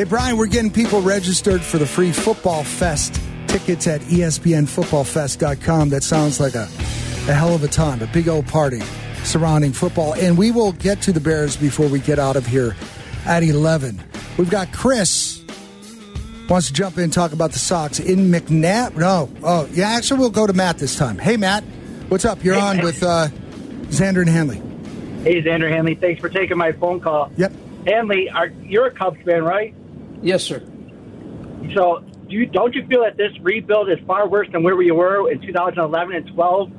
Hey, Brian, we're getting people registered for the free Football Fest tickets at ESPNFootballFest.com. That sounds like a, a hell of a time, a big old party surrounding football. And we will get to the Bears before we get out of here at 11. We've got Chris wants to jump in and talk about the Sox in McNabb. No, oh, yeah, actually, we'll go to Matt this time. Hey, Matt, what's up? You're Hey, on Matt. with uh, Xander and Hanley. Hey, Xander Hanley. Thanks for taking my phone call. Yep. Hanley, are, you're a Cubs fan, right? Yes, sir. So, do you, don't you feel that this rebuild is far worse than where we were in 2011 and 12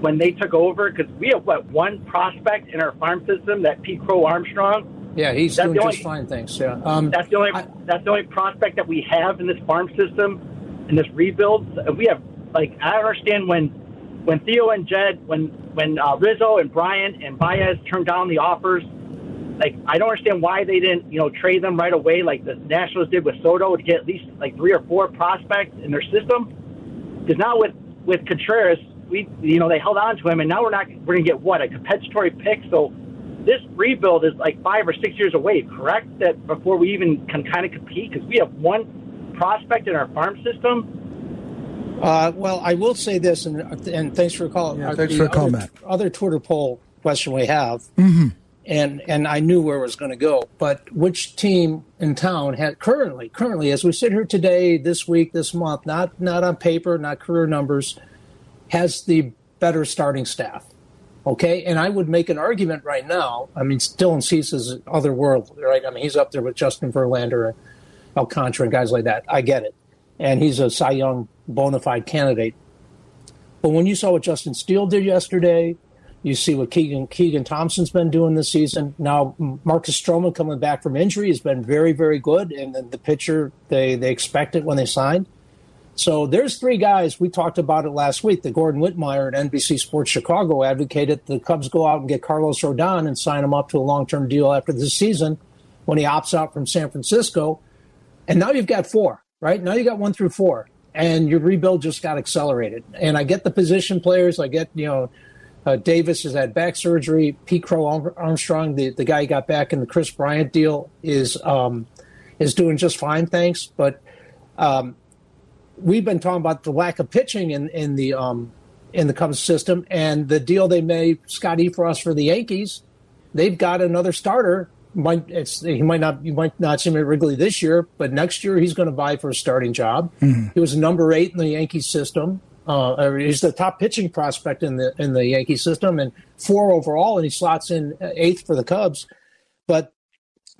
when they took over? Because we have what one prospect in our farm system, that Pete Crow Armstrong. Yeah, he's That's doing the just fine, thanks. Yeah. Um, That's the only I- that's the only prospect that we have in this farm system, in this rebuild. We have like I understand when when Theo and Jed, when when uh, Rizzo and Bryant and Baez turned down the offers. Like I don't understand why they didn't you know trade them right away like the Nationals did with Soto to get at least like three or four prospects in their system. Because now with with Contreras, we you know they held on to him, and now we're not we're gonna get what a compensatory pick. So this rebuild is like five or six years away, correct? That before we even can kind of compete, because we have one prospect in our farm system. Uh, well, I will say this, and, and thanks for calling. Yeah, Uh, thanks the for the call, other, Matt. Other Twitter poll question we have, Mm-hmm. And and I knew where it was going to go, but which team in town had currently, currently, as we sit here today, this week, this month, not not on paper, not career numbers, has the better starting staff? Okay, and I would make an argument right now. I mean, Dylan Cease is otherworldly, right? I mean, he's up there with Justin Verlander and Alcantara and guys like that. I get it, and he's a Cy Young bona fide candidate. But when you saw what Justin Steele did yesterday, you see what Keegan Keegan Thompson's been doing this season. Now Marcus Stroman coming back from injury has been very very good, and then the pitcher they they expect it when they signed. So there's three guys we talked about it last week. The Gordon Wittenmyer at NBC Sports Chicago advocated the Cubs go out and get Carlos Rodon and sign him up to a long term deal after this season when he opts out from San Francisco. And now you've got four, right? Now you got one through four, and your rebuild just got accelerated. And I get the position players. I get you know uh, Davis has had back surgery. Pete Crow Armstrong, the, the guy who got back in the Kris Bryant deal, is um, is doing just fine, thanks. But um, we've been talking about the lack of pitching in in the um, in the Cubs system, and the deal they made Scott Effross for the Yankees. They've got another starter. Might it's he might not you might not see him at Wrigley this year, but next year he's going to vie for a starting job. He was number eight in the Yankee system. Uh, or he's the top pitching prospect in the in the Yankee system, and four overall, and he slots in uh, eighth for the Cubs. But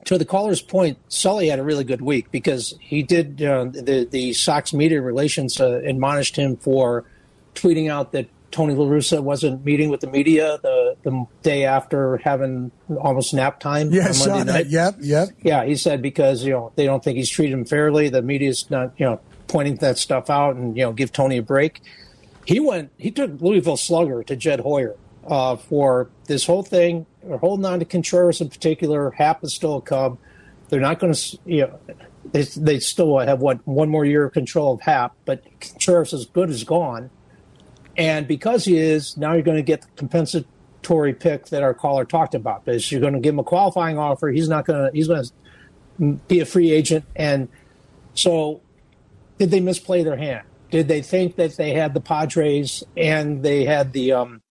to the caller's point, Sully had a really good week because he did uh, the the Sox media relations uh, admonished him for tweeting out that Tony La Russa wasn't meeting with the media the the day after having almost nap time Yeah, I on saw Monday that. night. Yep, yep. Yeah, he said because you know they don't think he's treated him fairly. The media's not you know pointing that stuff out and you know give Tony a break. He went. He took Louisville Slugger to Jed Hoyer uh, for this whole thing. Holding on to Contreras in particular. Happ is still a Cub. They're not going to you know they they still have what one more year of control of Happ, but Contreras is good as gone. And because he is, now you're going to get the compensatory pick that our caller talked about. Because you're going to give him a qualifying offer. He's not going to. He's going to be a free agent. And so, did they misplay their hand? Did they think that they had the Padres and they had the um,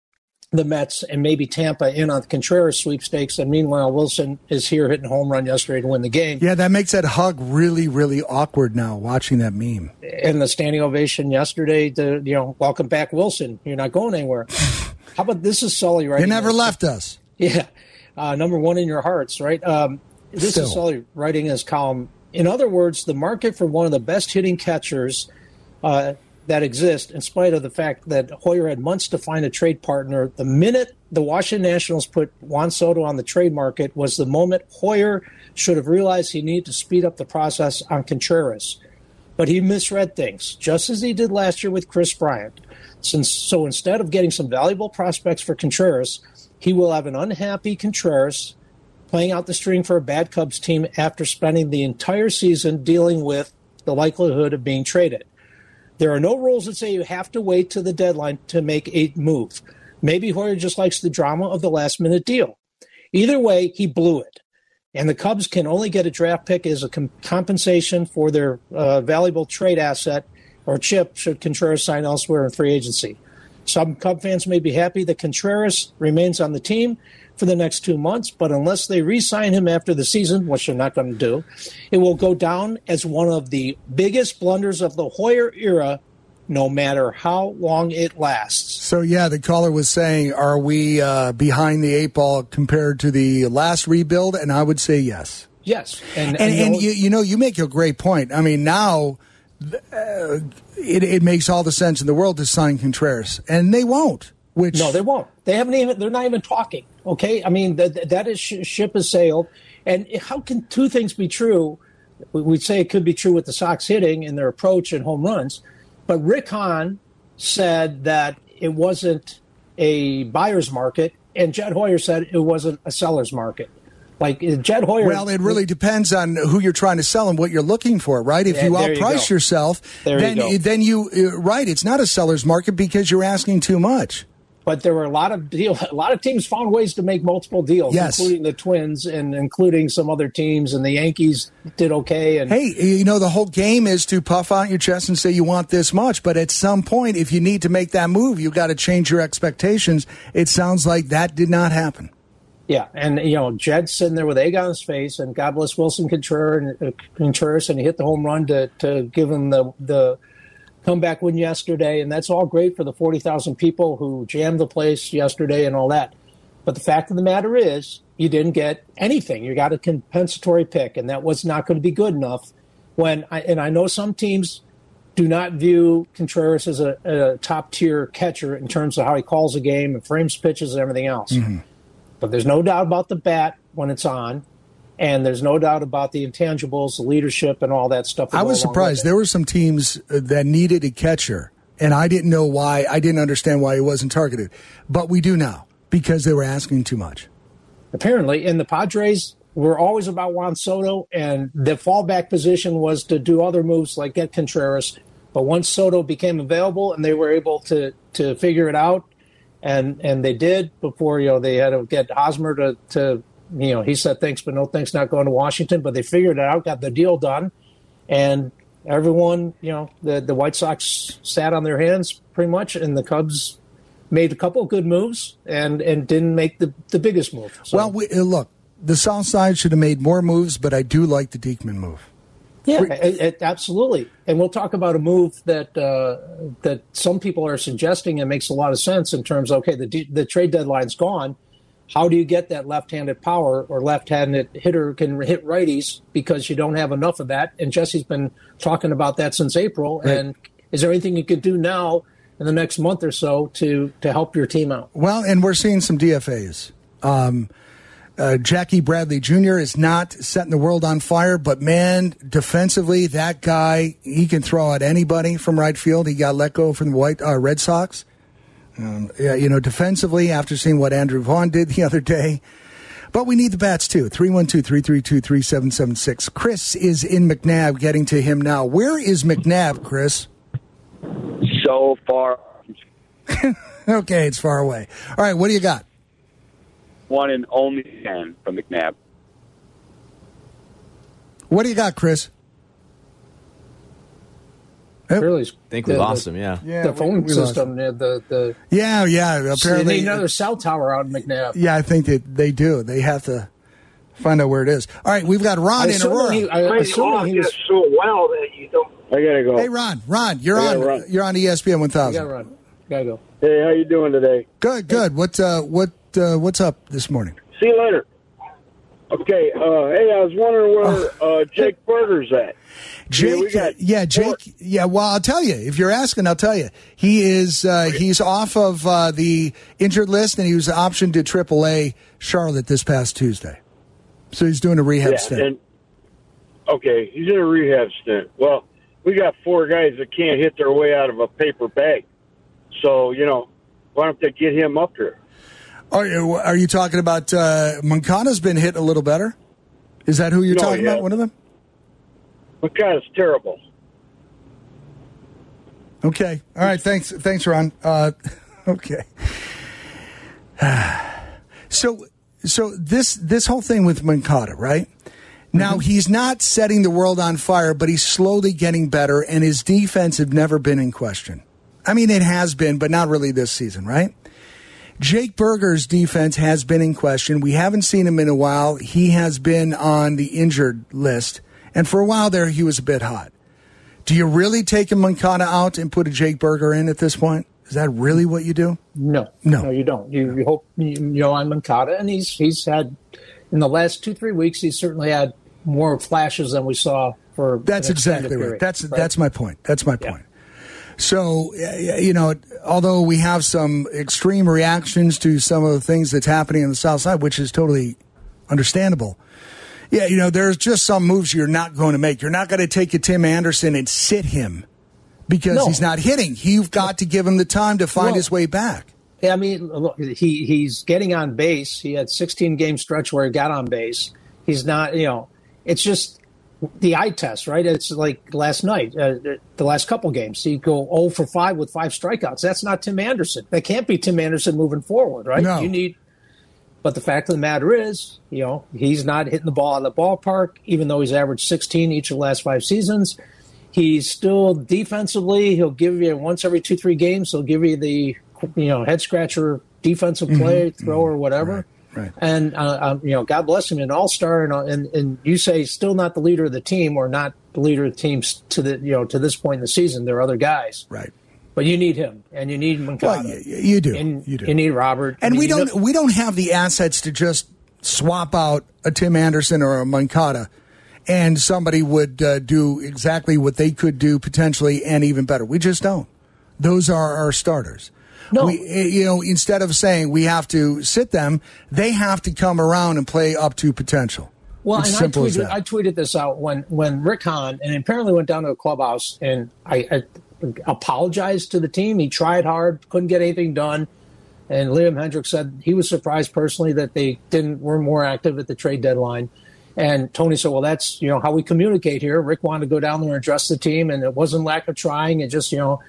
the Mets and maybe Tampa in on the Contreras sweepstakes? And meanwhile, Willson is here hitting home run yesterday to win the game. Yeah, that makes that hug really, really awkward now watching that meme. and the standing ovation yesterday to you know welcome back Willson. You're not going anywhere. How about this is Sully right? You never left us. Yeah, uh, number one in your hearts, right? Um, this Still. is Sully writing his column. In other words, the market for one of the best hitting catchers uh, that exist, in spite of the fact that Hoyer had months to find a trade partner, the minute the Washington Nationals put Juan Soto on the trade market was the moment Hoyer should have realized he needed to speed up the process on Contreras but he misread things, just as he did last year with Kris Bryant. Since so instead of getting some valuable prospects for Contreras, he will have an unhappy Contreras playing out the string for a bad Cubs team after spending the entire season dealing with the likelihood of being traded. There are no rules that say you have to wait to the deadline to make a move. Maybe Hoyer just likes the drama of the last minute deal. Either way, he blew it. and the Cubs can only get a draft pick as a com- compensation for their uh, valuable trade asset or chip should Contreras sign elsewhere in free agency. Some Cub fans may be happy that Contreras remains on the team for the next two months, but unless they re sign him after the season, which they're not going to do, it will go down as one of the biggest blunders of the Hoyer era, no matter how long it lasts. So, yeah, the caller was saying, are we uh, behind the eight ball compared to the last rebuild? And I would say yes. Yes. And, and, and, and you, you know, you make a great point. I mean, now uh, it, it makes all the sense in the world to sign Contreras, and they won't. Which no, they won't. They haven't even. They're not even talking. Okay, I mean that that is ship has sailed. And how can two things be true? We'd say it could be true with the Sox hitting and their approach and home runs, but Rick Hahn said that it wasn't a buyer's market, and Jed Hoyer said it wasn't a seller's market. Like Jed Hoyer. Well, it really depends on who you're trying to sell and what you're looking for, right? If yeah, you outprice you yourself, there then you then you uh, right. It's not a seller's market because you're asking too much. But there were a lot of deal, a lot of teams found ways to make multiple deals, yes. including the Twins and including some other teams. And the Yankees did okay. And hey, you know the whole game is to puff out your chest and say you want this much. But at some point, if you need to make that move, you've got to change your expectations. It sounds like that did not happen. Yeah, and you know Jed's sitting there with egg on his face, and God bless Willson Contreras, and, uh, Contreras, and he hit the home run to to give him the the comeback win yesterday, and that's all great for the forty thousand people who jammed the place yesterday and all that. But the fact of the matter is, you didn't get anything. You got a compensatory pick, and that was not going to be good enough. When I, and I know some teams do not view Contreras as a, a top tier catcher in terms of how he calls a game and frames pitches and everything else. Mm-hmm but there's no doubt about the bat when it's on. And there's no doubt about the intangibles, the leadership, and all that stuff. I was surprised. There were some teams uh, that needed a catcher, and I didn't know why. I didn't understand why he wasn't targeted. But we do now because they were asking too much. Apparently, and the Padres were always about Juan Soto, and the fallback position was to do other moves like get Contreras. But once Soto became available and they were able to to figure it out, and and they did before you know they had to get Hosmer to to you know he said thanks but no thanks not going to Washington but they figured it out got the deal done and everyone you know the the White Sox sat on their hands pretty much and the Cubs made a couple of good moves and and didn't make the the biggest move. So. Well, we, uh, look, the South Side should have made more moves, but I do like the Diekman move. Yeah, it, it, absolutely. And we'll talk about a move that uh, that some people are suggesting and makes a lot of sense in terms of okay, the the trade deadline's gone. How do you get that left-handed power or left-handed hitter can hit righties because you don't have enough of that? And Jesse's been talking about that since April. Right. And is there anything you could do now in the next month or so to to help your team out? Well, and we're seeing some DFAs. Um, uh, Jackie Bradley Jr. is not setting the world on fire, but man, defensively, that guy he can throw at anybody from right field. He got let go from the White uh, Red Sox. Um, yeah, you know, defensively, after seeing what Andrew Vaughn did the other day. But we need the bats too. 312 332 3776. Chris is in McNabb, getting to him now. Where is McNabb, Chris? So far. okay, it's far away. All right, what do you got? one and only 10 from McNabb. What do you got, Chris? Really, I think we the, lost him. Yeah, yeah. The phone we, we system, the, the the yeah, yeah. Apparently, they need another cell tower out in McNabb. Yeah, I think that they do. They have to find out where it is. All right, we've got Ron in Aurora. He, I assume he was so well that you don't. I gotta go. Hey, Ron, Ron, you're on. Run. You're on ESPN 1000. You gotta run. gotta go. Hey, how you doing today? Good, good. What uh, what uh, what's up this morning? See you later. Okay. Uh, hey, I was wondering where oh. uh, Jake Burger's at. Jake, yeah, yeah, Jake, yeah. Well, I'll tell you. If you're asking, I'll tell you. He is. Uh, he's off of uh, the injured list, and he was optioned to AAA Charlotte this past Tuesday. So he's doing a rehab yeah, stint. And, okay, he's in a rehab stint. Well, we got four guys that can't hit their way out of a paper bag. So you know, why don't they get him up here? Are you, are you talking about uh, Moncada's been hit a little better? Is that who you're no, talking yeah. about? One of them? Moncada's terrible. Okay. All right. Thanks. Thanks, Ron. Uh, okay. so, so this this whole thing with Moncada, right? Now mm-hmm. he's not setting the world on fire, but he's slowly getting better, and his defense have never been in question. I mean, it has been, but not really this season, right? Jake Burger's defense has been in question. We haven't seen him in a while. He has been on the injured list, and for a while there, he was a bit hot. Do you really take a Moncada out and put a Jake Burger in at this point? Is that really what you do? No, no, no you don't. You, you hope you, know on Moncada, and he's he's had in the last two three weeks he's certainly had more flashes than we saw for. That's exactly period, right. That's right? that's my point. That's my point. Yeah. So you know, although we have some extreme reactions to some of the things that's happening on the South Side, which is totally understandable. Yeah, you know, there's just some moves you're not going to make. You're not going to take a Tim Anderson and sit him because no. he's not hitting. You've got to give him the time to find well, his way back. Yeah, I mean, look, he he's getting on base. He had 16 game stretch where he got on base. He's not, you know, it's just the eye test, right? It's like last night, uh, the last couple games. He go 0 for 5 with five strikeouts. That's not Tim Anderson. That can't be Tim Anderson moving forward, right? No. You need. But the fact of the matter is, you know, he's not hitting the ball in the ballpark, even though he's averaged 16 each of the last five seasons. He's still defensively. He'll give you once every two three games. He'll give you the you know head scratcher defensive mm-hmm. play, mm-hmm. throw or whatever. Right. Right. And uh, um, you know, God bless him, an all star, and, and and you say still not the leader of the team, or not the leader of the team to the you know to this point in the season. There are other guys, right? But you need him, and you need Moncada. Well, you, you do. And you do. You need Robert, and we don't we don't have the assets to just swap out a Tim Anderson or a Moncada and somebody would uh, do exactly what they could do potentially and even better. We just don't. Those are our starters. No. We, eh, you know, instead of saying we have to sit them, they have to come around and play up to potential. Well, it's and I tweeted, I tweeted this out when, when Rick Hahn, and apparently went down to the clubhouse and I, I apologized to the team. He tried hard, couldn't get anything done. And Liam Hendriks said he was surprised personally that they didn't were more active at the trade deadline. And Tony said, well, that's, you know, how we communicate here. Rick wanted to go down there and address the team, and it wasn't lack of trying. It just, you know,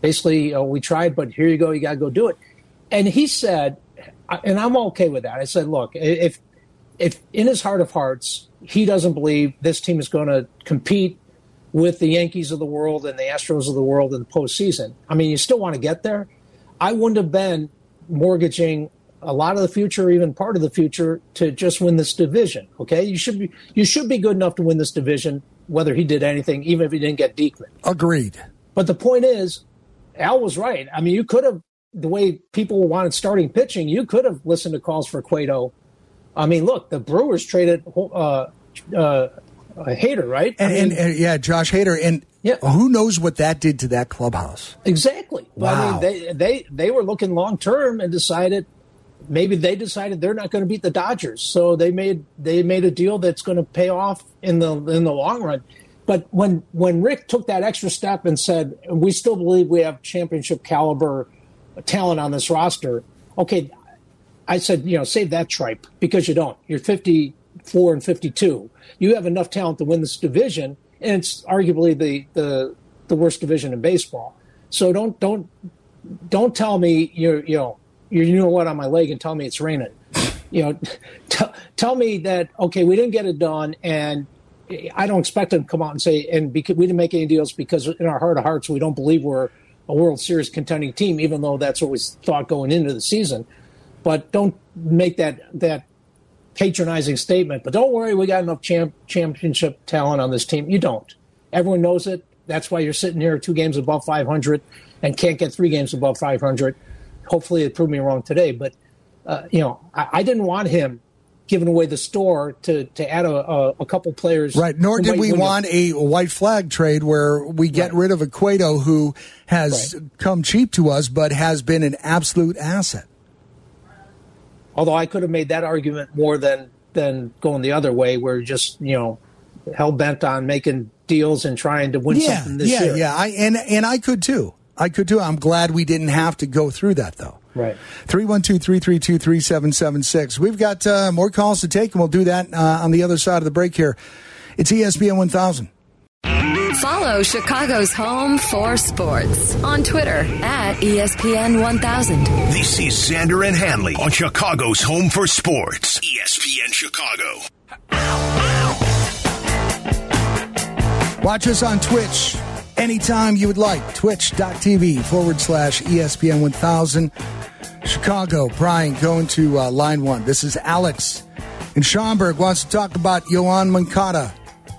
basically we tried, but here you go, you got to go do it. And he said, and I'm okay with that. I said, look, if, if in his heart of hearts, he doesn't believe this team is going to compete with the Yankees of the world and the Astros of the world in the postseason. I mean, you still want to get there. I wouldn't have been mortgaging a lot of the future, even part of the future, to just win this division. Okay, you should be you should be good enough to win this division, whether he did anything, even if he didn't get Diekman. Agreed. But the point is, Al was right. I mean, you could have the way people wanted starting pitching. You could have listened to calls for Cueto. I mean, look, the Brewers traded uh, uh, Hader, right? And, I mean, and, and, yeah, Josh Hader, and yeah. who knows what that did to that clubhouse? Exactly. Wow. I mean, they they they were looking long term and decided maybe they decided they're not going to beat the Dodgers, so they made they made a deal that's going to pay off in the in the long run. But when when Rick took that extra step and said we still believe we have championship caliber talent on this roster, okay, I said you know save that tripe because you don't. You're 54 and 52. You have enough talent to win this division, and it's arguably the the the worst division in baseball. So don't don't don't tell me you're you know you you know what on my leg and tell me it's raining. You know, t- tell me that okay, we didn't get it done, and I don't expect them to come out and say and because we didn't make any deals because in our heart of hearts we don't believe we're a World Series contending team, even though that's what we thought going into the season. But don't make that that patronizing statement. But don't worry, we got enough champ, championship talent on this team. You don't. Everyone knows it. That's why you're sitting here two games above 500 and can't get three games above 500 hopefully it proved me wrong today. But uh, you know, I, I, didn't want him giving away the store to to add a, a, a couple players. Right. Nor did we want a white flag trade where we get right. rid of a Cueto who has right. come cheap to us, but has been an absolute asset. Although I could have made that argument more than than going the other way, where just you know hell bent on making deals and trying to win yeah, something this yeah, year. Yeah, yeah. And and I could too. I could too. I'm glad we didn't have to go through that though. Right. 312 332 3776. We've got uh, more calls to take, and we'll do that uh, on the other side of the break here. It's ESPN 1000. Follow Chicago's home for sports on Twitter at ESPN 1000. This is Xander and Hanley on Chicago's home for sports, ESPN Chicago. Watch us on Twitch anytime you would like. Twitch.tv forward slash ESPN 1000. Chicago, Brian going to uh, line one. This is Alex in Schaumburg wants to talk about Yoan Moncada,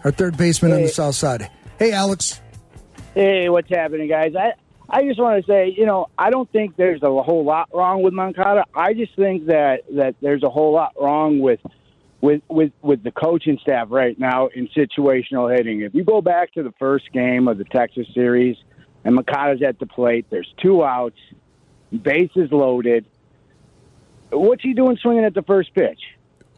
our third baseman hey. on the south side. Hey, Alex. Hey, what's happening, guys? I, I just want to say, you know, I don't think there's a whole lot wrong with Moncada. I just think that, that there's a whole lot wrong with with with with the coaching staff right now in situational hitting. If you go back to the first game of the Texas series and Moncada's at the plate, there's two outs, bases loaded. What's he doing swinging at the first pitch?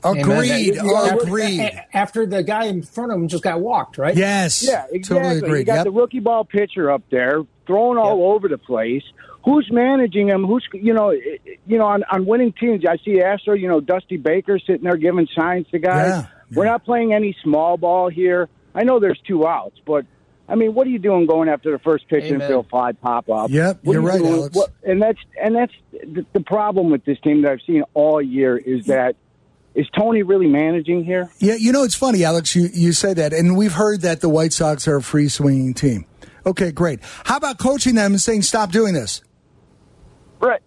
Agreed. agreed. After the guy in front of him just got walked, right? Yes. Yeah, exactly. Totally agreed. You got yep. the rookie ball pitcher up there throwing all yep. over the place. Who's managing him? Who's you know, eh, eh, you know, on, on winning teams, I see Astro. You know, Dusty Baker sitting there giving signs to guys. Yeah. We're not playing any small ball here. I know there's two outs, but I mean, what are you doing going after the first pitch Amen. and feel five pop up? Yep, what you're you right, doing? Alex. What, and that's and that's the, the problem with this team that I've seen all year is that is Tony really managing here? Yeah, you know it's funny, Alex. You you say that, and we've heard that the White Sox are a free swinging team. Okay, great. How about coaching them and saying stop doing this? Right.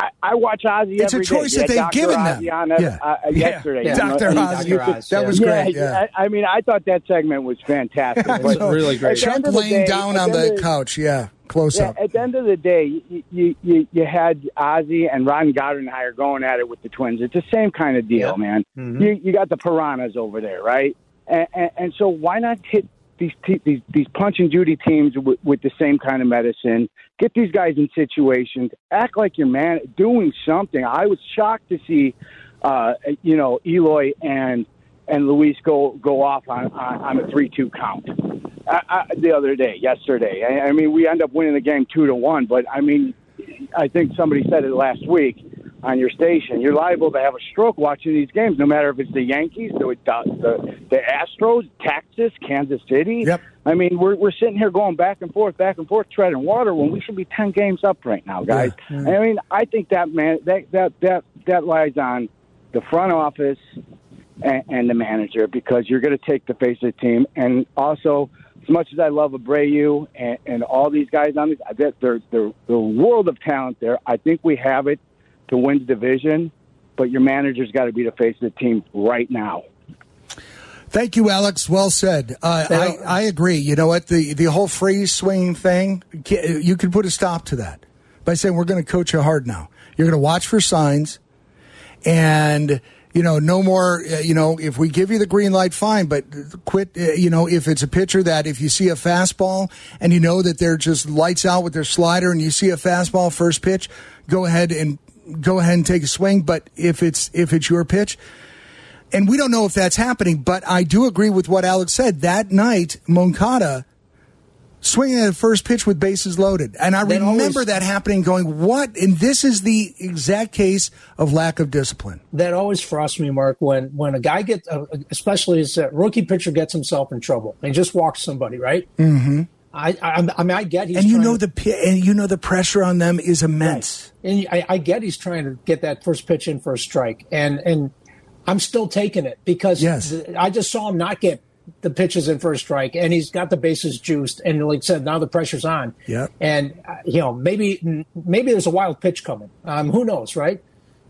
I, I watch Ozzie. It's a choice that they've Dr. given Ozzie them. On, uh, yeah. uh, yesterday, yeah. Know, Dr. Ozzie. Oz, that yeah. was great. Yeah, I, I, mean, I thought that segment was fantastic. It's really great. Chuck laying down on the, the couch. Yeah, close yeah, up. At the end of the day, you you, you had Ozzie and Ron Gardenhire going at it with the Twins. It's the same kind of deal, Yeah. man. Mhm. You you got the piranhas over there, right? And, and, and so why not hit these te- these these punch and Judy teams with, with the same kind of medicine? Get these guys in situations. Act like you're man doing something. I was shocked to see, uh, you know, Eloy and and Luis go go off on on, on a three two count. I, I, the other day, yesterday. I, I mean, we end up winning the game two to one. But I mean, I think somebody said it last week on your station. You're liable to have a stroke watching these games, no matter if it's the Yankees, the the, the Astros, Texas, Kansas City. Yep. I mean, we're we're sitting here going back and forth, back and forth, treading water when we should be ten games up right now, guys. Yeah. I mean, I think that man that that that that lies on the front office and, and the manager because you're going to take the face of the team, and also as much as I love Abreu and, and all these guys on this, they're, they're, they're the world of talent there. I think we have it to win the division, but your manager's got to be the face of the team right now. Thank you, Alex. Well said. Uh, I, I agree. You know what? The the whole free swing thing, you could put a stop to that by saying we're going to coach you hard now. You're going to watch for signs, and you know, no more. Uh, you know, if we give you the green light, fine, but quit. Uh, you know, if it's a pitcher that if you see a fastball and you know that they're just lights out with their slider, and you see a fastball first pitch, go ahead and go ahead and take a swing. But if it's if it's your pitch and we don't know if that's happening, but I do agree with what Alex said. That night, Moncada swinging at the first pitch with bases loaded. And I That remember always- that happening going, what? And this is the exact case of lack of discipline. that always frosts me, Mark, when when a guy gets, uh, especially as a rookie pitcher gets himself in trouble and just walks somebody, right? Mm-hmm. I, I, I mean, I get he's and you know to- the and you know the pressure on them is immense. and I, I get he's trying to get that first pitch in for a strike, and and I'm still taking it because Yes. I just saw him not get the pitches in for a strike, and he's got the bases juiced, and like I said, now the pressure's on. Yeah. And uh, you know, maybe maybe there's a wild pitch coming. Um, who knows, right?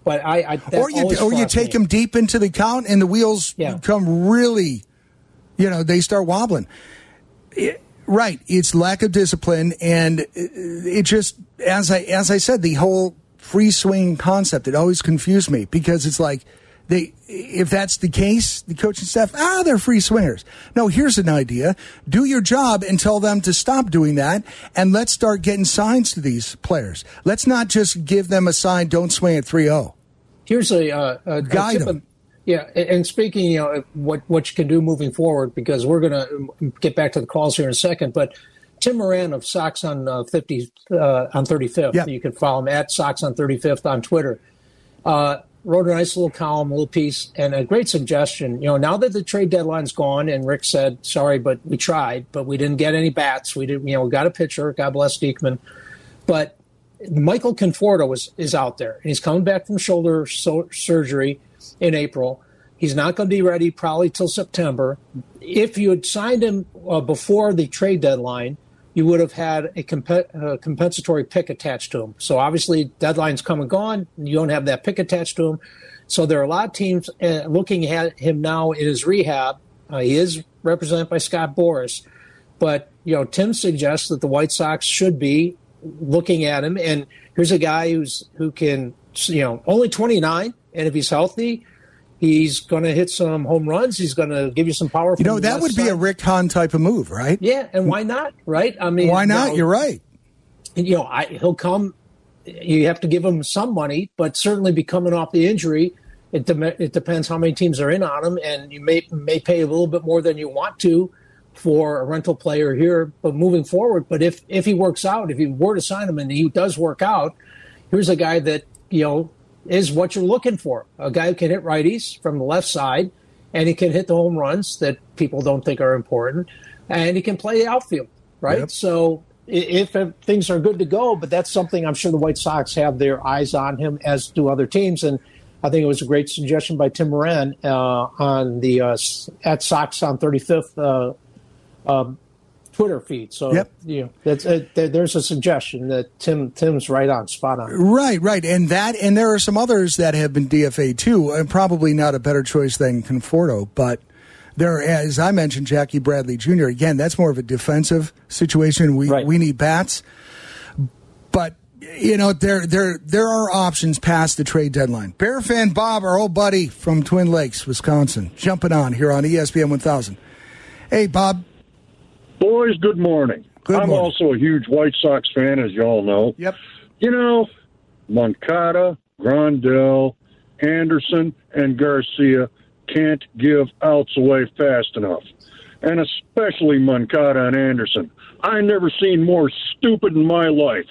But I, I Or you or you take me. them deep into the count and the wheels Yeah. become really, you know, they start wobbling. It- right, it's lack of discipline, and it- it just as I as I said, the whole free swing concept it always confused me because it's like they if that's the case, the coaching staff ah they're free swingers. No, here's an idea: do your job and tell them to stop doing that, and let's start getting signs to these players. Let's not just give them a sign: don't swing at 3-0. Here's a, uh, a, Guide them. of- yeah, and speaking, you know, what what you can do moving forward, because we're going to get back to the calls here in a second. But Tim Moran of Sox on uh, fifty uh, on thirty fifth, Yeah. you can follow him at Sox on thirty fifth on Twitter. Uh, wrote a nice little column, little piece, and a great suggestion. You know, now that the trade deadline's gone, and Rick said, "Sorry, but we tried, but we didn't get any bats. We didn't, you know, got a pitcher. God bless Diekman, but Michael Conforto is is out there, and he's coming back from shoulder so- surgery in April. He's not going to be ready probably till September. If you had signed him uh, before the trade deadline." You would have had a comp- uh, compensatory pick attached to him. So obviously, deadline's come and gone. You don't have that pick attached to him. So there are a lot of teams uh, looking at him now in his rehab. Uh, he is represented by Scott Boras, but you know Tim suggests that the White Sox should be looking at him. And here's a guy who's who can you know only 29, and if he's healthy, He's going to hit some home runs. He's going to give you some power. You know, that would side. be a Rick Hahn type of move, right? Yeah, and why not? Right? I mean, why not? You are right. You know, I, he'll come. You have to give him some money, but certainly be coming off the injury. It, de- it depends how many teams are in on him, and you may may pay a little bit more than you want to for a rental player here. But moving forward, but if if he works out, if you were to sign him and he does work out, here's a guy that you know is what you're looking for. A guy who can hit righties from the left side, and he can hit the home runs that people don't think are important, and he can play the outfield, right? Yep. So if, if, things are good to go, but that's something I'm sure the White Sox have their eyes on him, as do other teams. And I think it was a great suggestion by Tim Moran uh, on the uh, at Sox on 35th uh, um, Twitter feed. So yep. you know, that's uh, there's a suggestion that Tim Tim's right on, spot on. Right, right, and that and there are some others that have been DFA too, and probably not a better choice than Conforto, but. There, as I mentioned, Jackie Bradley Jr. Again, that's more of a defensive situation. We right. we need bats, but you know there there there are options past the trade deadline. Bear fan Bob, our old buddy from Twin Lakes, Wisconsin, jumping on here on ESPN 1000. Hey, Bob, Boys, good morning. Good I'm morning. also a huge White Sox fan, as you all know. Yep. You know, Moncada, Grandal, Anderson, and Garcia can't give outs away fast enough. And especially Moncada and Anderson. I never seen more stupid in my life.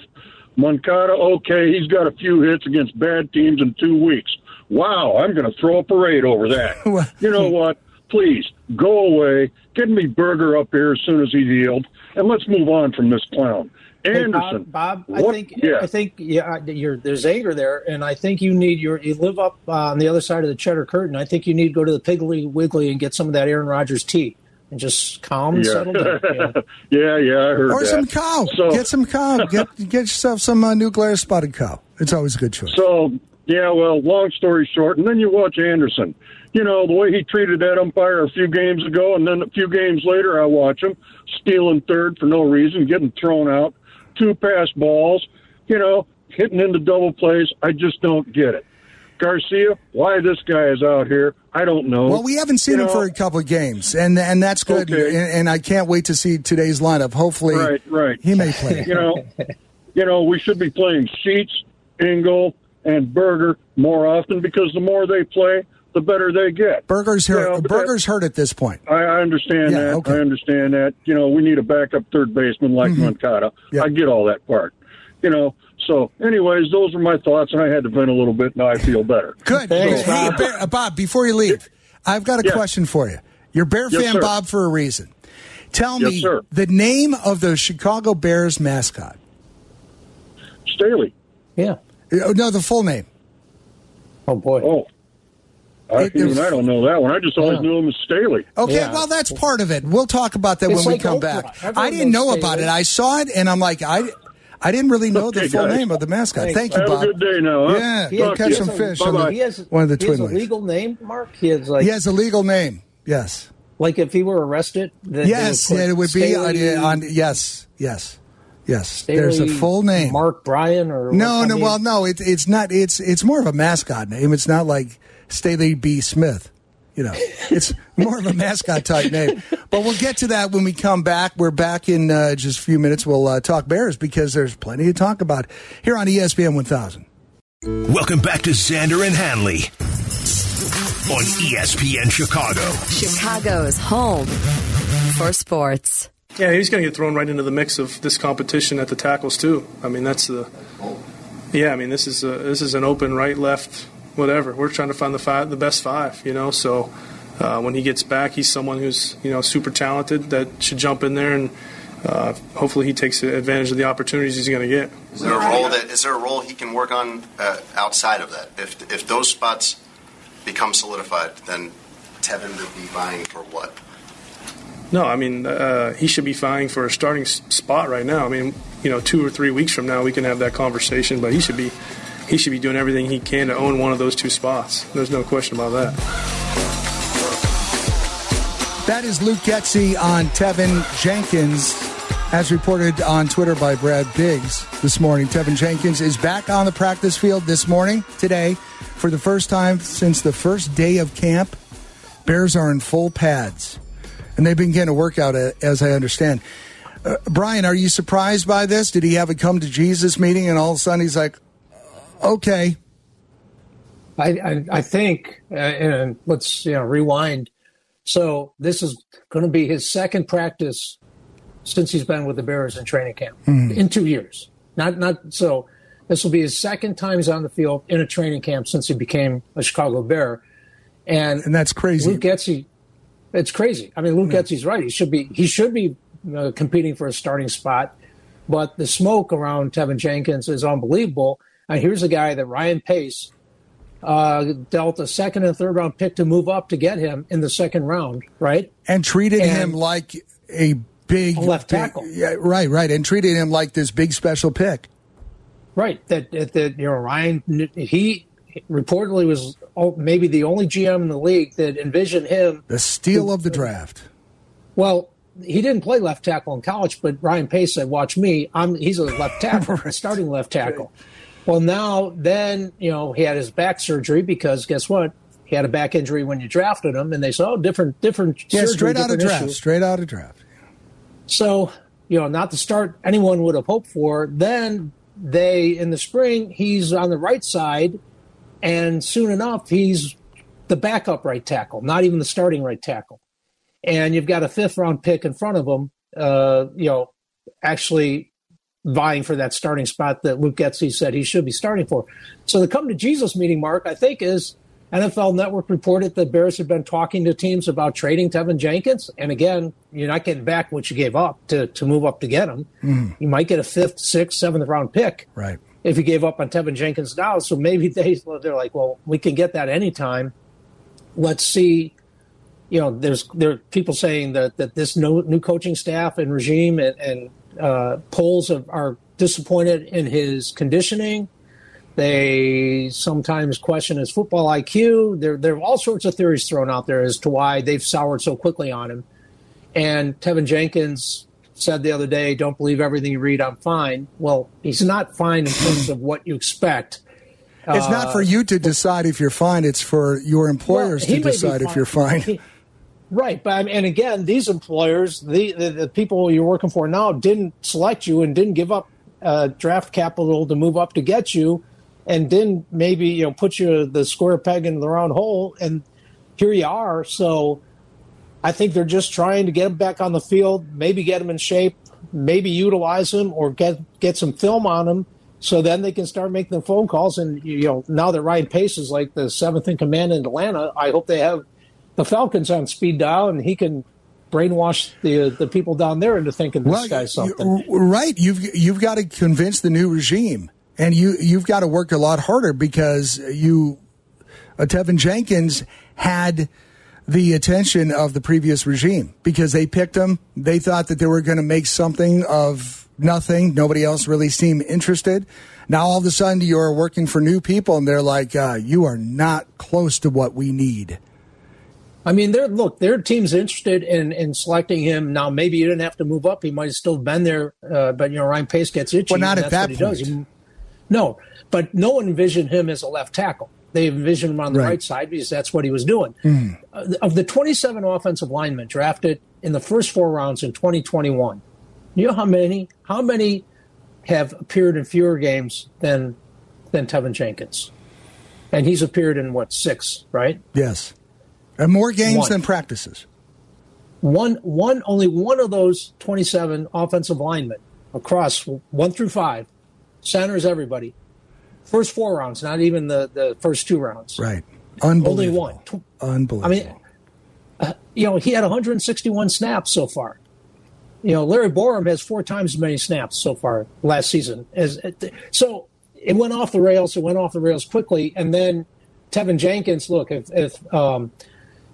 Moncada, okay, he's got a few hits against bad teams in two weeks. Wow, I'm going to throw a parade over that. you know what? Please go away. Get me Burger up here as soon as he healed, and let's move on from this clown. Anderson, hey, Bob, Bob I think yeah. I think yeah, there's anger there, and I think you need your you live up uh, on the other side of the cheddar curtain. I think you need to go to the Piggly Wiggly and get some of that Aaron Rodgers tea and just calm and yeah. settle down. Yeah. yeah, yeah, I heard or that. some cow. So, get some cow. get get yourself some uh, New Glarus spotted cow. It's always a good choice. So yeah, well, long story short, and then you watch Anderson you know, the way he treated that umpire a few games ago, and then a few games later, I watch him stealing third for no reason, getting thrown out, two pass balls, you know, hitting into double plays. I just don't get it. Garcia, why this guy is out here, I don't know. Well, we haven't seen you him know, for a couple of games, and and that's good. Okay. And, and, I can't wait to see today's lineup. Hopefully, right, right. he may play. you know, you know, we should be playing Sheets, Engel, and Burger more often because the more they play, the better they get. Burgers hurt. You know, Burgers hurt at this point. I, I understand yeah, that. Okay. I understand that. You know, we need a backup third baseman like mm-hmm. Moncada. Yeah. I get all that part. You know, so anyways, those are my thoughts, and I had to vent a little bit. Now I feel better. Good. Thanks, hey, Bob. Bear, uh, Bob, before you leave, I've got a yes. question for you. You're Bear yes, fan sir. Bob for a reason. Tell yes, me sir. the name of the Chicago Bears mascot. Staley. Yeah. Uh, no, the full name. Oh boy. Oh. I, It- even I don't know that one. I just always Yeah. knew him as Staley. Okay, Yeah. well, that's part of it. We'll talk about that It's when we come Oprah. back. Everyone I didn't knows know about it. I saw it, and I'm like, I, I didn't really know the full guys. name of the mascot. Thanks. Thank you, Have Bob. a good day now. Huh? Yeah, He go has- catch he some a- fish. on the- He has one of the he has Twin a Lakes. legal name, Mark. He has like He has a legal name. Yes. like if he were arrested. Then Yes, would put it would be on, Staley- on. Yes, yes, yes. Staley There's a full name. Mark Bryan or no, no. Well, no. It, it's not. It's it's more of a mascot name. It's not like Staley B. Smith. You know, it's more of a mascot type name. But we'll get to that when we come back. We're back in uh, just a few minutes. We'll uh, talk Bears because there's plenty to talk about here on ESPN 1000. Welcome back to Xander and Hanley on ESPN Chicago. Chicago's home for sports. Yeah, he's going to get thrown right into the mix of this competition at the tackles too. I mean, that's the yeah. I mean, this is a, this is an open right left whatever. We're trying to find the five, the best five, you know. So uh, when he gets back, he's someone who's you know super talented that should jump in there and uh, hopefully he takes advantage of the opportunities he's going to get. Is there a role that is there a role he can work on uh, outside of that? If if those spots become solidified, then Teven would be vying for what? No, I mean uh, he should be vying for a starting spot right now. I mean, you know, two or three weeks from now we can have that conversation, but he should be he should be doing everything he can to own one of those two spots. There's no question about that. That is Luke Getsy on Teven Jenkins, as reported on Twitter by Brad Biggs this morning. Teven Jenkins is back on the practice field this morning, today, for the first time since the first day of camp. Bears are in full pads, and they've been getting a workout, as I understand. Uh, Brian, are you surprised by this? Did he have a come to Jesus meeting, and all of a sudden he's like, okay? I, I, I think, uh, and let's you know rewind so this is going to be his second practice since he's been with the Bears in training camp mm. in two years. Not not so. This will be his second time he's on the field in a training camp since he became a Chicago Bear, and and that's crazy. Luke Getsy, it's crazy. I mean, Luke mm. Getsy's right. He should be he should be uh, competing for a starting spot, but the smoke around Teven Jenkins is unbelievable. And here's a guy that Ryan Pace uh, dealt a second and third round pick to move up to get him in the second round, right? And treated and him like a big a left tackle. Big, yeah, right, right, and treated him like this big special pick. Right. That that you know Ryan he reportedly was maybe the only GM in the league that envisioned him the steal of the draft. Well, he didn't play left tackle in college, but Ryan Pace said, "Watch me. I'm he's a left tackle, right. starting left tackle." Right. Well, now then, you know, he had his back surgery because guess what? He had a back injury when you drafted him, and they said, "Oh, different, different." Yeah, surgery, straight out of draft, issue. straight out of draft. So, you know, not the start anyone would have hoped for. Then they, in the spring, he's on the right side, and soon enough, he's the backup right tackle, not even the starting right tackle. And you've got a fifth round pick in front of him. Uh, you know, actually vying for that starting spot that Luke Getsy said he should be starting for. So the come to Jesus meeting, Mark, I think is NFL Network reported that Bears have been talking to teams about trading Teven Jenkins. And again, you're not getting back what you gave up to, to move up to get him. Mm. You might get a fifth, sixth, seventh round pick. Right. If you gave up on Teven Jenkins now. So maybe they, they're like, well, we can get that anytime. Let's see. You know, there's there are people saying that, that this new, new coaching staff and regime and, and uh, polls of, are disappointed in his conditioning. They sometimes question his football IQ. There, there are all sorts of theories thrown out there as to why they've soured so quickly on him. And Teven Jenkins said the other day, "Don't believe everything you read. I'm fine." Well, he's not fine in terms of what you expect. It's uh, not for you to decide if you're fine. It's for your employers well, to decide if you're fine. He, Right, but and again, these employers, the, the, the people you're working for now, didn't select you and didn't give up uh, draft capital to move up to get you, and didn't maybe you know put you the square peg in the round hole, and here you are. So, I think they're just trying to get him back on the field, maybe get him in shape, maybe utilize him, or get get some film on him, so then they can start making the phone calls. And you know, now that Ryan Pace is like the seventh in command in Atlanta, I hope they have the Falcons on speed dial, and he can brainwash the the people down there into thinking this well, guy's something. Right? You've you've got to convince the new regime, and you you've got to work a lot harder because you, uh, Teven Jenkins had the attention of the previous regime because they picked him. They thought that they were going to make something of nothing. Nobody else really seemed interested. Now all of a sudden you're working for new people, and they're like, uh, "You are not close to what we need." I mean, there. Look, their team's interested in in selecting him. Now, maybe you didn't have to move up; he might have still been there. Uh, but you know, Ryan Pace gets itchy. Well, not at that point. He no, but no one envisioned him as a left tackle. They envisioned him on the right, right side because that's what he was doing. Mm. Uh, of the 27 offensive linemen drafted in the first four rounds in 2021, you know how many? How many have appeared in fewer games than than Teven Jenkins? And he's appeared in what six, right? Yes. And more games one. than practices. One, one, only one of those 27 offensive linemen across one through five, centers, everybody, First four rounds, not even the, the first two rounds. Right. Only one. Unbelievable. I mean, uh, you know, he had 161 snaps so far. You know, Larry Borom has four times as many snaps so far last season. As so, it went off the rails. It went off the rails quickly, and then Teven Jenkins. Look, if, if um,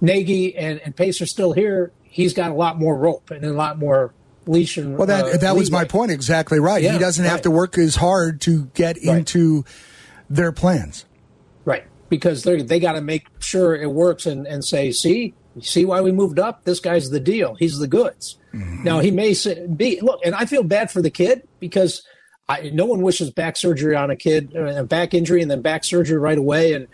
Nagy and, and Pace are still here, he's got a lot more rope and a lot more leash. And, well, that uh, that was my point. Exactly right. Yeah, he doesn't have to work as hard to get Right. into their plans. Right. Because they they got to make sure it works and, and say, see, see why we moved up? This guy's the deal. He's the goods. Now, he may say, be, look, and I feel bad for the kid because I, no one wishes back surgery on a kid, uh, a back injury and then back surgery right away. And,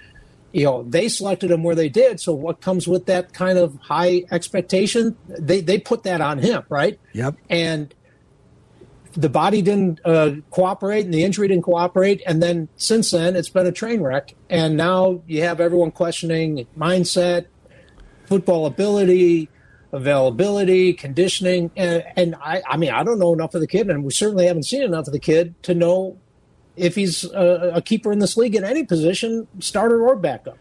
you know, they selected him where they did. So what comes with that kind of high expectation? They, they put that on him, right? Yep. and the body didn't uh, cooperate and the injury didn't cooperate and then since then it's been a train wreck and now you have everyone questioning mindset football ability availability conditioning and, and I, I mean i don't know enough of the kid and we certainly haven't seen enough of the kid to know if he's a, a keeper in this league in any position starter or backup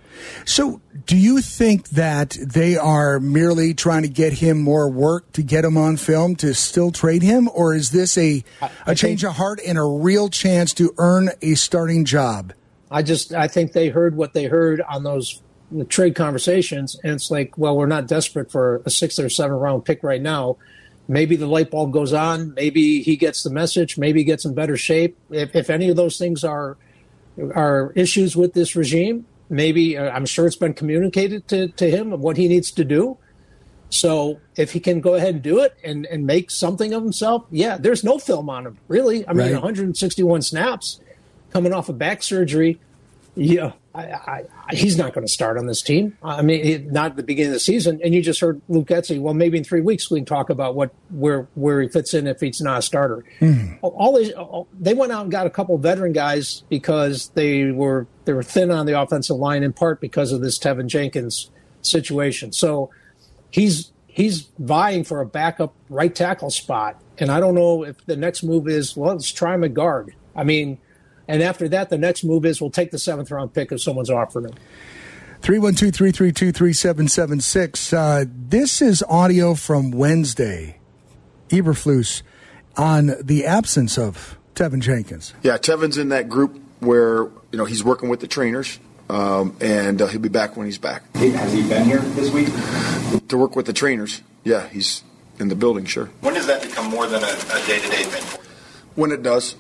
So, do you think that they are merely trying to get him more work to get him on film to still trade him, or is this a a change of heart and a real chance to earn a starting job? I just I think they heard what they heard on those trade conversations, and it's like, well, we're not desperate for a sixth or seventh round pick right now. Maybe the light bulb goes on. Maybe he gets the message. Maybe he gets in better shape. If, if any of those things are are issues with this regime, maybe uh, I'm sure it's been communicated to, to him of what he needs to do. So if he can go ahead and do it and, and make something of himself, yeah, there's no film on him, really. I mean, Right. 161 snaps coming off of back surgery. Yeah, I, I, he's not going to start on this team. I mean, not at the beginning of the season. And you just heard Luke Getsy. Well, maybe in three weeks we can talk about what where where he fits in if he's not a starter. Hmm. All these, all, they went out and got a couple veteran guys because they were they were thin on the offensive line in part because of this Teven Jenkins situation. So he's he's vying for a backup right tackle spot, and I don't know if the next move is well, let's try him guard. I mean, and after that, the next move is we'll take the seventh round pick if someone's offered him. 312 332 3776. Uh, This is audio from Wednesday. Eberflus on the absence of Teven Jenkins. Yeah, Teven's in that group where you know he's working with the trainers, um, and uh, he'll be back when he's back. Has he been here this week? To work with the trainers, yeah, he's in the building, sure. When does that become more than a, a day-to-day thing? When it does,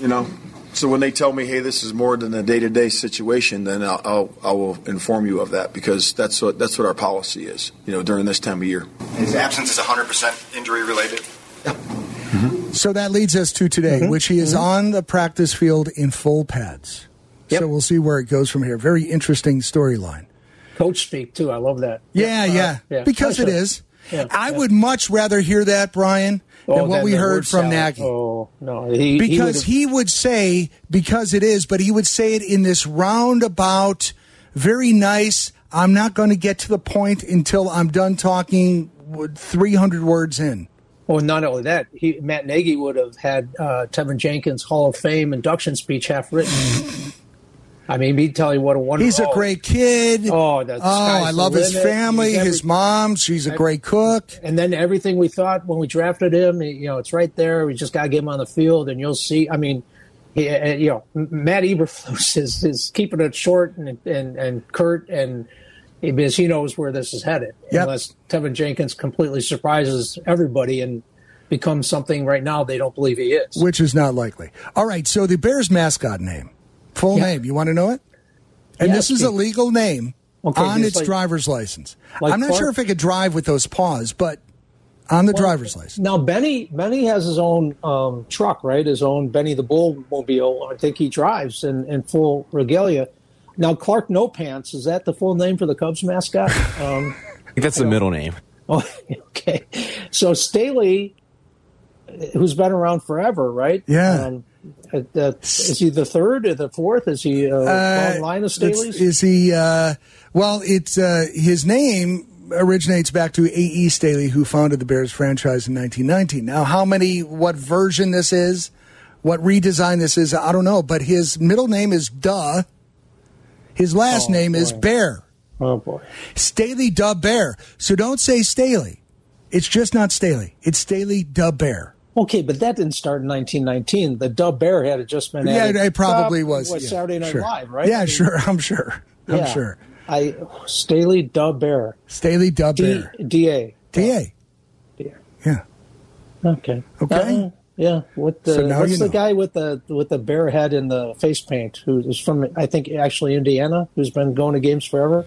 you know. So when they tell me, "Hey, this is more than a day-to-day situation," then I'll, I'll I will inform you of that because that's what that's what our policy is. You know, during this time of year. His absence is 100% injury related. So that leads us to today, Mm-hmm. which he is on the practice field in full pads. So we'll see where it goes from here. Very interesting storyline. Coach speak too. I love that. Yeah, Uh, yeah, yeah. because it Sure. is. Yeah, I yeah. would much rather hear that, Brian, than Oh, what we heard from. Nagy. Oh no, he, because he, he would say because it is, but he would say it in this roundabout, very nice. I'm not going to get to the point until I'm done talking. with 300 words in. Well, not only that, he, Matt Nagy would have had uh, Teven Jenkins Hall of Fame induction speech half written. I mean, he'd tell you what a wonderful. He's a great kid. Oh, oh, I love his limit. family, every- his mom. She's a great cook. And then everything we thought when we drafted him, you know, it's right there. We just got to get him on the field, and you'll see. I mean, he, uh, you know, Matt Eberflus is, is keeping it short and and, and curt, and because he knows where this is headed. Yep. Unless Teven Jenkins completely surprises everybody and becomes something right now they don't believe he is. which is not likely. All right, so the Bears mascot name, full name, you want to know it? And Yes, this is a legal name Okay, on it's its like- driver's license. like I'm not Clark- sure if it could drive with those paws, but on the Well, driver's license. Now Benny Benny has his own um, truck, right? His own Benny the Bull mobile. I think he drives in, in full regalia. Now Clark No Pants is that the full name for the Cubs mascot? Um, I think that's the middle name. oh, okay. So Staley, who's been around forever, right? Yeah. Um, uh, uh, is he the third or the fourth? Is he a Uh, line of Staley's? Is he? Uh, well, it's uh, his name originates back to A. E. Staley, who founded the Bears franchise in 1919. Now, how many? What version this is? What redesign this is, I don't know. But his middle name is Duh. His last Oh, name is. Bear. Oh boy. Staley Da Bear. So don't say Staley. It's just not Staley. It's Staley Da Bear. Okay, but that didn't start in 1919. The Dub Bear had just been Yeah, added. it probably Dub was. what, yeah, Saturday Night sure. Live, right? Yeah, I mean, sure. I'm sure. I'm yeah. sure. I Staley Da Bear. Staley Da Bear. DA. DA. Yeah. Okay. Okay. Uh, yeah. What the So what's the know. guy with the with the bear head and the face paint who's from I think actually Indiana who's been going to games forever?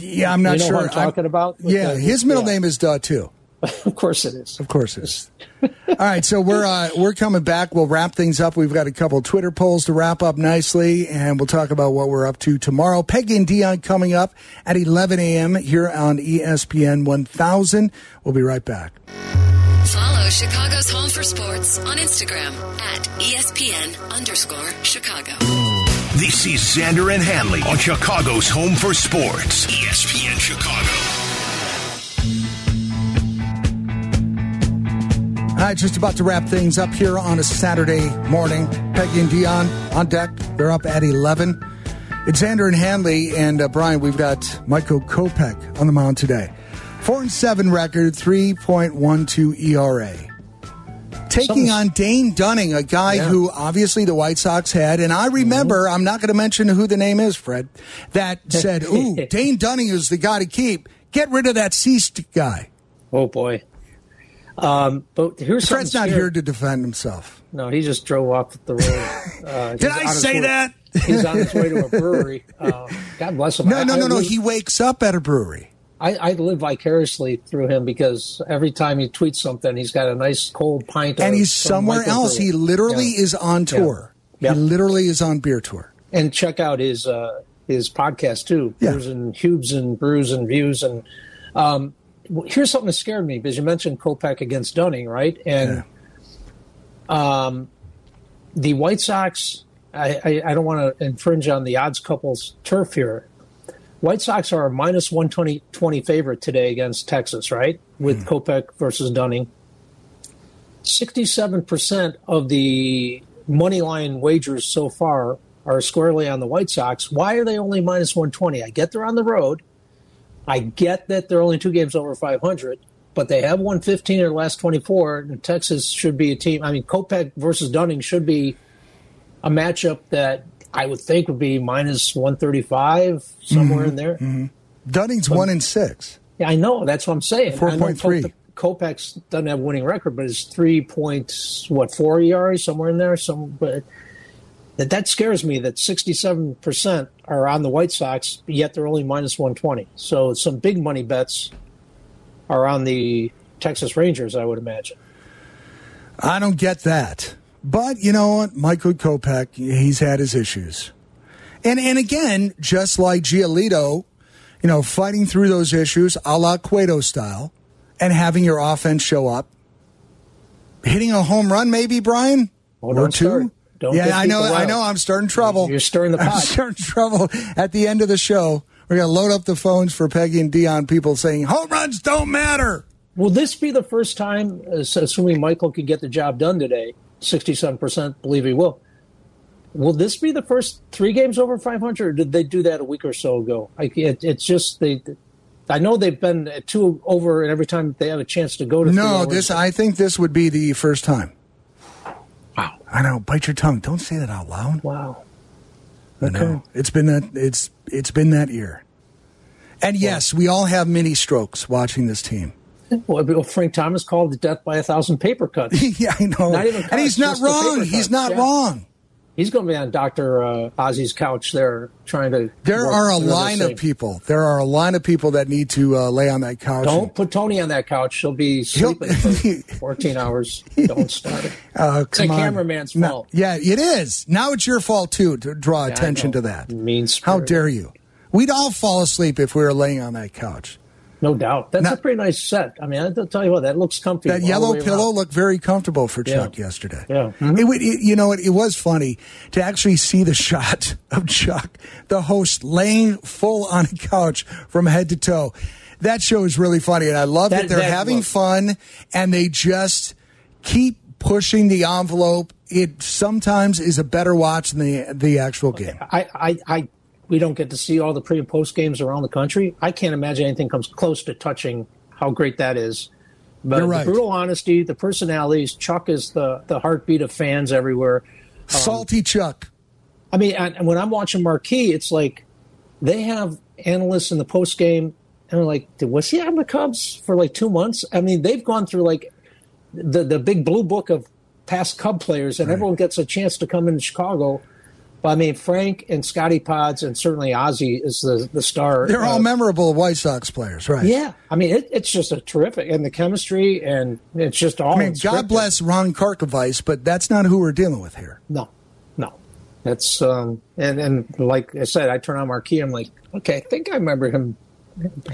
Yeah, I'm not You know sure. what I'm talking about? Yeah, the- his middle yeah. name is Duh too. of course it is. Of course it is. All right, so we're uh, we're coming back. We'll wrap things up. We've got a couple Twitter polls to wrap up nicely, and we'll talk about what we're up to tomorrow. Peggy and Dion coming up at 11 a.m. here on ESPN 1000. We'll be right back. Follow Chicago's Home for Sports on Instagram at ESPN underscore Chicago. This is Zander and Hanley on Chicago's Home for Sports. ESPN Chicago. All right, just about to wrap things up here on a Saturday morning. Peggy and Dion on deck. They're up at 11. It's Zander and Hanley, and uh, Brian, we've got Michael Kopech on the mound today. 4 and 7 record, 3.12 ERA. Taking Something's- on Dane Dunning, a guy Yeah. who obviously the White Sox had, and I remember, I'm not going to mention who the name is, Fred, that said, Ooh, Dane Dunning is the guy to keep. Get rid of that ceased guy. Oh boy. Um, but here's Fred's not here to defend himself. No, he just drove off with the road. Uh, Did I say that? He's on his way to a brewery. Uh, God bless him. No, I- no, I no, no. live- He wakes up at a brewery. I, I live vicariously through him because every time he tweets something, he's got a nice cold pint. And he's some somewhere else. He literally Yeah. is on tour. Yeah. He literally is on beer tour. and check out his uh, his podcast too. Yeah. Brews and Hubes and Brews and Views and um, here's something that scared me because you mentioned Kopech against Dunning, right? And um, the White Sox. I, I, I don't want to infringe on the odds couple's turf here. White Sox are a minus 120 20 favorite today against Texas, right? With Kopech versus Dunning. 67% of the money line wagers so far are squarely on the White Sox. Why are they only minus 120? I get they're on the road. I get that they're only two games over 500, but they have won 15 of their last 24, and Texas should be a team. I mean, Kopech versus Dunning should be a matchup that I would think would be minus 135, somewhere mm-hmm. in there. Mm-hmm. Dunning's one in six. Yeah, I know. That's what I'm saying. I know 4.3. Kope- Kopech doesn't have a winning record, but it's three points, what, four ERA, somewhere in there. Some, but that, that scares me that 67% are on the White Sox, yet they're only minus 120. So some big money bets are on the Texas Rangers, I would imagine. I don't get that. But you know what? Michael Kopech, he's had his issues. And and again, just like Giolito, you know, fighting through those issues a la Cueto style and having your offense show up. Hitting a home run, maybe, Brian? Oh, or two? start. Don't yeah, I know. people I know. I'm starting trouble. You're stirring the pot. I'm pot. starting trouble. At the end of the show, we're going to load up the phones for Peggy and Dion. People saying home runs don't matter. Will this be the first time, uh, assuming Michael could get the job done today, 67% believe he will. Will this be the first three games over 500? Or did they do that a week or so ago? I, it, it's just they. I know they've been two over, and every time they have a chance to go to No, this. I think this would be the first time. I know. Bite your tongue. Don't say that out loud. Wow. I know. It's been that. It's it's been that year. And yes, we all have mini strokes watching this team. Well, Frank Thomas called the death by a thousand paper cuts. yeah, I know. Not even and he's not wrong. He's not yeah. wrong. He's going to be on Doctor uh, Ozzie's couch there, trying to. There are a line of people. There are a line of people that need to uh, lay on that couch. Don't put Tony on that couch. She'll be sleeping for 14 hours. Don't start it. Uh, It's on. cameraman's No, fault. yeah, it is. Now it's your fault too to draw I attention to that. Mean How dare you? We'd all fall asleep if we were laying on that couch. No doubt. That's Now- a pretty nice set. I mean, I'll tell you what, that looks comfy. That yellow pillow around. looked very comfortable for Yeah. Chuck yesterday. Yeah. It, mm-hmm. would- it- you know, it, it was funny to actually see the shot of Chuck, the host, laying full on a couch from head to toe. That show is really funny, and I love that, That- they're that having fun and they just keep pushing the envelope. It sometimes is a better watch than the the actual game. I, I, I we don't get to see all the pre and post games around the country. I can't imagine anything comes close to touching how great that is. But right. the brutal honesty, the personalities, Chuck is the the heartbeat of fans everywhere. Um, Salty Chuck. I mean, and when I'm watching Marquee, it's like they have analysts in the post game, and they're like, "Was he on the Cubs for like two months?" I mean, they've gone through like the the big blue book of past Cub players, and everyone gets a chance to come into Chicago. But I mean, Frank and Scotty Pods, and certainly Ozzie is the the star. They're all Uh, memorable White Sox players, right? Yeah, I mean, it, it's just a terrific, and the chemistry, and it's just all. I mean, God bless Ron Karkovice, but that's not who we're dealing with here. No, no. That's um and and like I said, I turn on Marquee. I'm like, okay, I think I remember him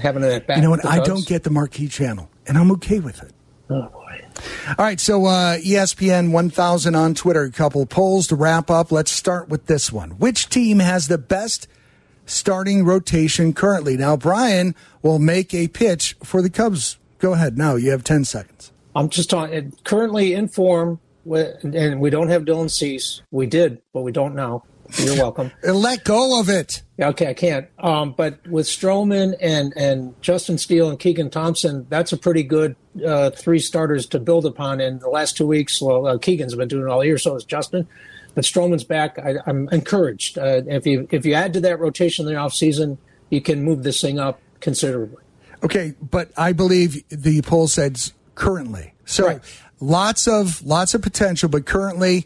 having that back. you know what? I don't get the marquee channel, and I'm okay with it. Oh boy! All right, so uh, ESPN 1000 on Twitter. A couple polls to wrap up. Let's start with this one. Which team has the best starting rotation currently? Now, Brian will make a pitch for the Cubs. Go ahead. Now you have 10 seconds. I'm just talking currently in form, and we don't have Dylan Cease. We did, but we don't now. You're welcome. Let go of it. Okay, I can't. Um, but with Stroman and and Justin Steele and Keegan Thompson, that's a pretty good uh, three starters to build upon. In the last two weeks, well, uh, Keegan's been doing it all year, so is Justin. But Stroman's back. I, I'm encouraged. Uh, if you if you add to that rotation in the offseason, you can move this thing up considerably. Okay, but I believe the poll says currently. So lots of lots of potential, but currently,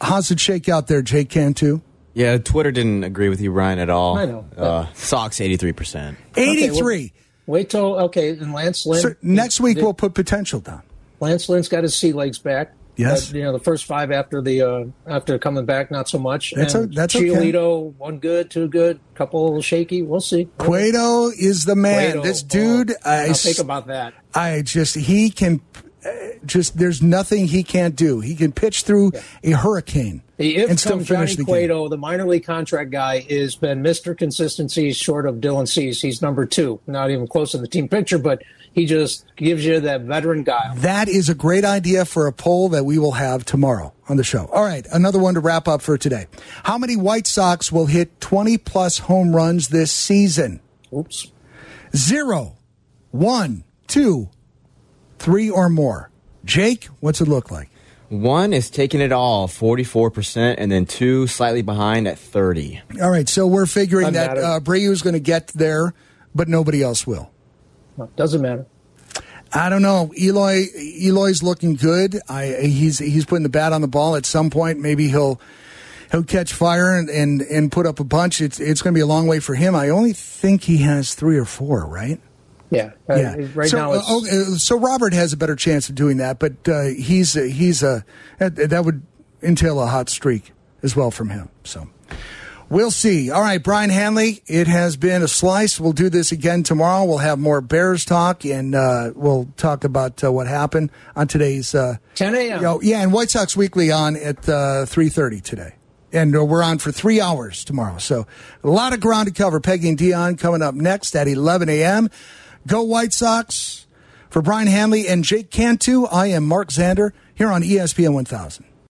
how's it shake out there, Jake Cantu? Yeah, Twitter didn't agree with you, Ryan, at all. I know. Uh, Sox, 83%. 83. Wait till okay, and Lance Lynn. So next week we'll put potential down. Lance Lynn's got his sea legs back. Yes. But, you know the first five after the uh, after coming back, not so much. That's and o- that's okay. One good, two good, couple little shaky. We'll see. Cueto is the man. Cueto, this dude, I, Now think about that. I just he can just there's nothing he can't do. He can pitch through a hurricane The if and still finish Johnny the game. Cueto, the minor league contract guy, has been Mr. Consistency short of Dylan Cease. He's number two, not even close in the team picture, but he just gives you that veteran guy. That is a great idea for a poll that we will have tomorrow on the show. All right, another one to wrap up for today. How many White Sox will hit 20 plus home runs this season? Oops. Zero, one, two, three, or more. Jake, what's it look like? One is taking it all, 44%, and then two slightly behind at 30. All right, so we're figuring Doesn't that matter. uh, Breu is going to get there, but nobody else will. Doesn't matter. I don't know. Eloy Eloy's looking good. I he's he's putting the bat on the ball. At some point, maybe he'll he'll catch fire and and, and put up a bunch. It's it's going to be a long way for him. I only think he has three or four. Right? Yeah. Uh, yeah. Right so, now, it's, uh, okay, so Robert has a better chance of doing that, but uh, he's a, he's a that, that would entail a hot streak as well from him. So. We'll see. All right, Brian Hanley, it has been a slice. We'll do this again tomorrow. We'll have more Bears talk, and uh, we'll talk about uh, what happened on today's. Uh, 10 a.m. you know, yeah, and White Sox Weekly on at uh, 3.30 today. And uh, we're on for three hours tomorrow. So a lot of ground to cover. Peggy and Dion coming up next at 11 a.m. Go White Sox. For Brian Hanley and Jake Cantu, I am Mark Zander here on ESPN 1000.